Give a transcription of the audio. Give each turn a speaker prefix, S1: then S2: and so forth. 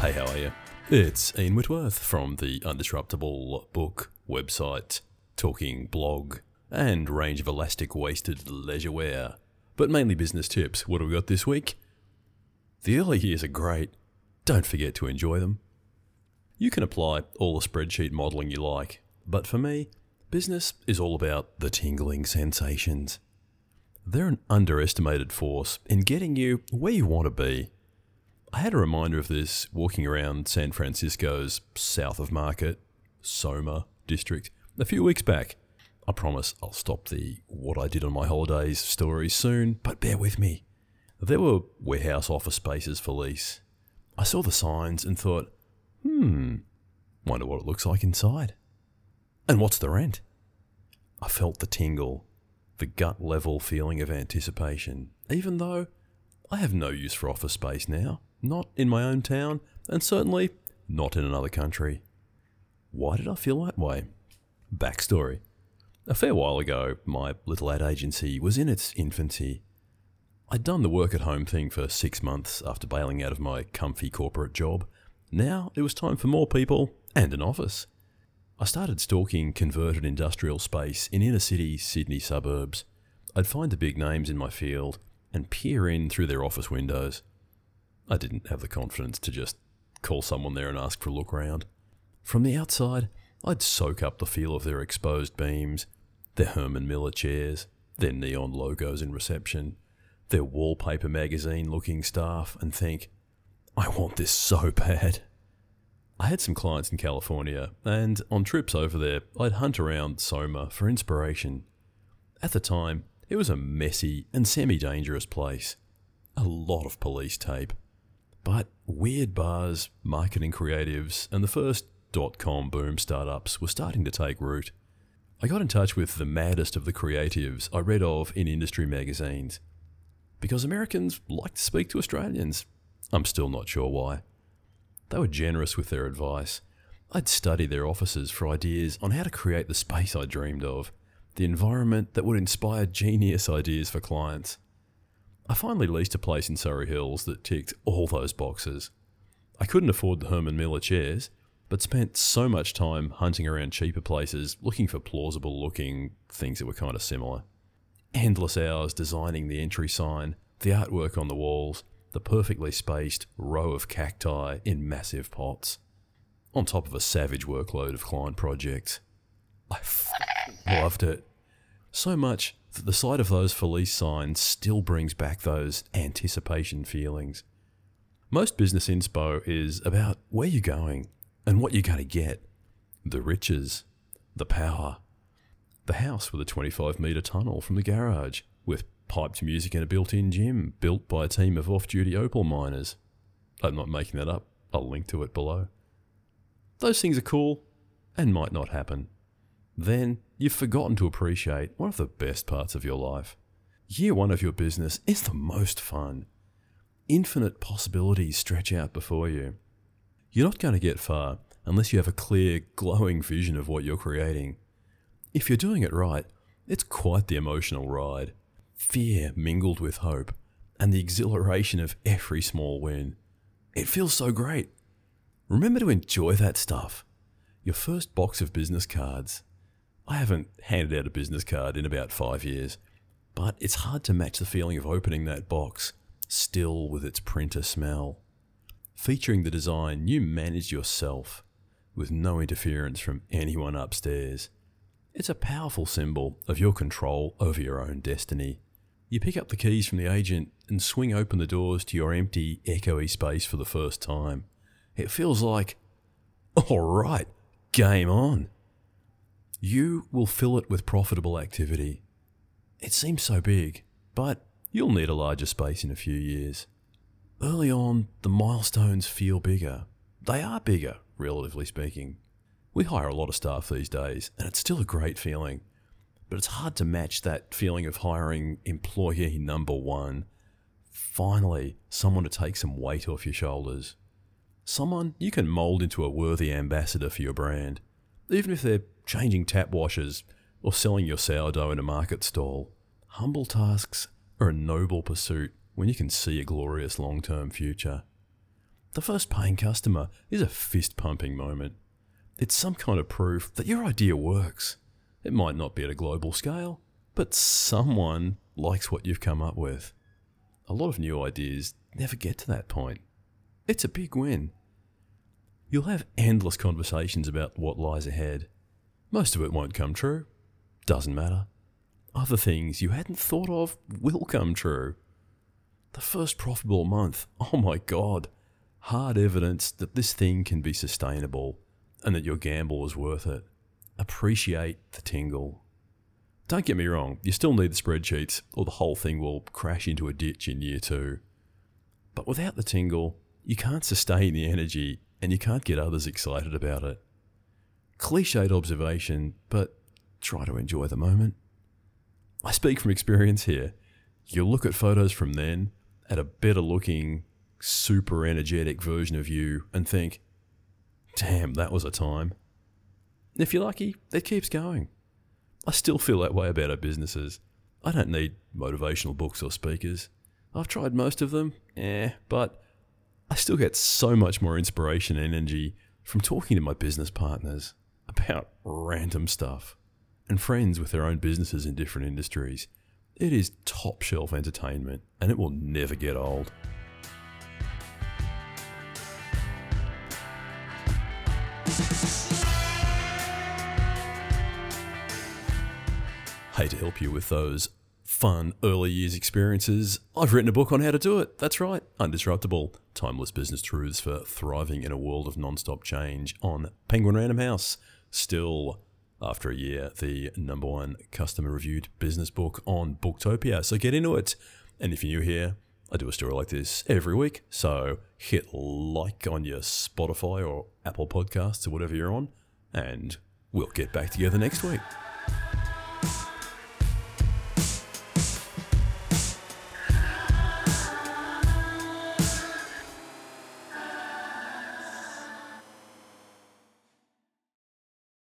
S1: Hey, how are you? It's Ian Whitworth from the Undisruptible book website, talking blog, and range of elastic waisted leisure wear, but mainly business tips. What have we got this week? The early years are great. Don't forget to enjoy them. You can apply all the spreadsheet modeling you like, but for me, business is all about the tingling sensations. They're an underestimated force in getting you where you want to be. I had a reminder of this walking around San Francisco's South of Market, Soma district a few weeks back. I promise I'll stop the what I did on my holidays stories soon, but bear with me. There were warehouse office spaces for lease. I saw the signs and thought, hmm, wonder what it looks like inside. And what's the rent? I felt the tingle, the gut level feeling of anticipation, even though I have no use for office space now, not in my own town, and certainly not in another country. Why did I feel that way? Backstory. A fair while ago, my little ad agency was in its infancy. I'd done the work at home thing for six months after bailing out of my comfy corporate job. Now it was time for more people and an office. I started stalking converted industrial space in inner city Sydney suburbs. I'd find the big names in my field and peer in through their office windows. I didn't have the confidence to just call someone there and ask for a look round. From the outside, I'd soak up the feel of their exposed beams, their Herman Miller chairs, their neon logos in reception, their wallpaper magazine looking staff, and think, I want this so bad. I had some clients in California, and on trips over there, I'd hunt around Soma for inspiration. At the time, it was a messy and semi dangerous place. A lot of police tape. But weird bars, marketing creatives, and the first dot com boom startups were starting to take root. I got in touch with the maddest of the creatives I read of in industry magazines. Because Americans like to speak to Australians. I'm still not sure why. They were generous with their advice. I'd study their offices for ideas on how to create the space I dreamed of, the environment that would inspire genius ideas for clients. I finally leased a place in Surry Hills that ticked all those boxes. I couldn't afford the Herman Miller chairs, but spent so much time hunting around cheaper places looking for plausible looking things that were kind of similar. Endless hours designing the entry sign, the artwork on the walls, the perfectly spaced row of cacti in massive pots, on top of a savage workload of client projects. I f- loved it. So much that the sight of those Felice signs still brings back those anticipation feelings. Most business inspo is about where you're going and what you're going to get the riches, the power, the house with a 25 metre tunnel from the garage with piped music and a built in gym built by a team of off duty opal miners. I'm not making that up, I'll link to it below. Those things are cool and might not happen. Then you've forgotten to appreciate one of the best parts of your life. Year one of your business is the most fun. Infinite possibilities stretch out before you. You're not going to get far unless you have a clear, glowing vision of what you're creating. If you're doing it right, it's quite the emotional ride. Fear mingled with hope, and the exhilaration of every small win. It feels so great. Remember to enjoy that stuff. Your first box of business cards. I haven't handed out a business card in about five years, but it's hard to match the feeling of opening that box, still with its printer smell. Featuring the design you managed yourself, with no interference from anyone upstairs. It's a powerful symbol of your control over your own destiny. You pick up the keys from the agent and swing open the doors to your empty, echoey space for the first time. It feels like, all right, game on. You will fill it with profitable activity. It seems so big, but you'll need a larger space in a few years. Early on, the milestones feel bigger. They are bigger, relatively speaking. We hire a lot of staff these days, and it's still a great feeling. But it's hard to match that feeling of hiring employee number one. Finally, someone to take some weight off your shoulders. Someone you can mould into a worthy ambassador for your brand, even if they're changing tap washers or selling your sourdough in a market stall. Humble tasks are a noble pursuit when you can see a glorious long term future. The first paying customer is a fist pumping moment. It's some kind of proof that your idea works. It might not be at a global scale, but someone likes what you've come up with. A lot of new ideas never get to that point. It's a big win. You'll have endless conversations about what lies ahead. Most of it won't come true. Doesn't matter. Other things you hadn't thought of will come true. The first profitable month, oh my god, hard evidence that this thing can be sustainable and that your gamble is worth it. Appreciate the tingle. Don't get me wrong, you still need the spreadsheets, or the whole thing will crash into a ditch in year two. But without the tingle, you can't sustain the energy and you can't get others excited about it. Cliched observation, but try to enjoy the moment. I speak from experience here. You look at photos from then, at a better looking, super energetic version of you, and think, damn, that was a time. If you're lucky, it keeps going. I still feel that way about our businesses. I don't need motivational books or speakers. I've tried most of them, eh, but I still get so much more inspiration and energy from talking to my business partners about random stuff and friends with their own businesses in different industries. It is top shelf entertainment and it will never get old. Hey, to help you with those fun early years experiences, I've written a book on how to do it. That's right, Undisruptible Timeless Business Truths for Thriving in a World of Non-Stop Change on Penguin Random House. Still, after a year, the number one customer reviewed business book on Booktopia. So get into it. And if you're new here, I do a story like this every week. So hit like on your Spotify or Apple Podcasts or whatever you're on, and we'll get back together next week.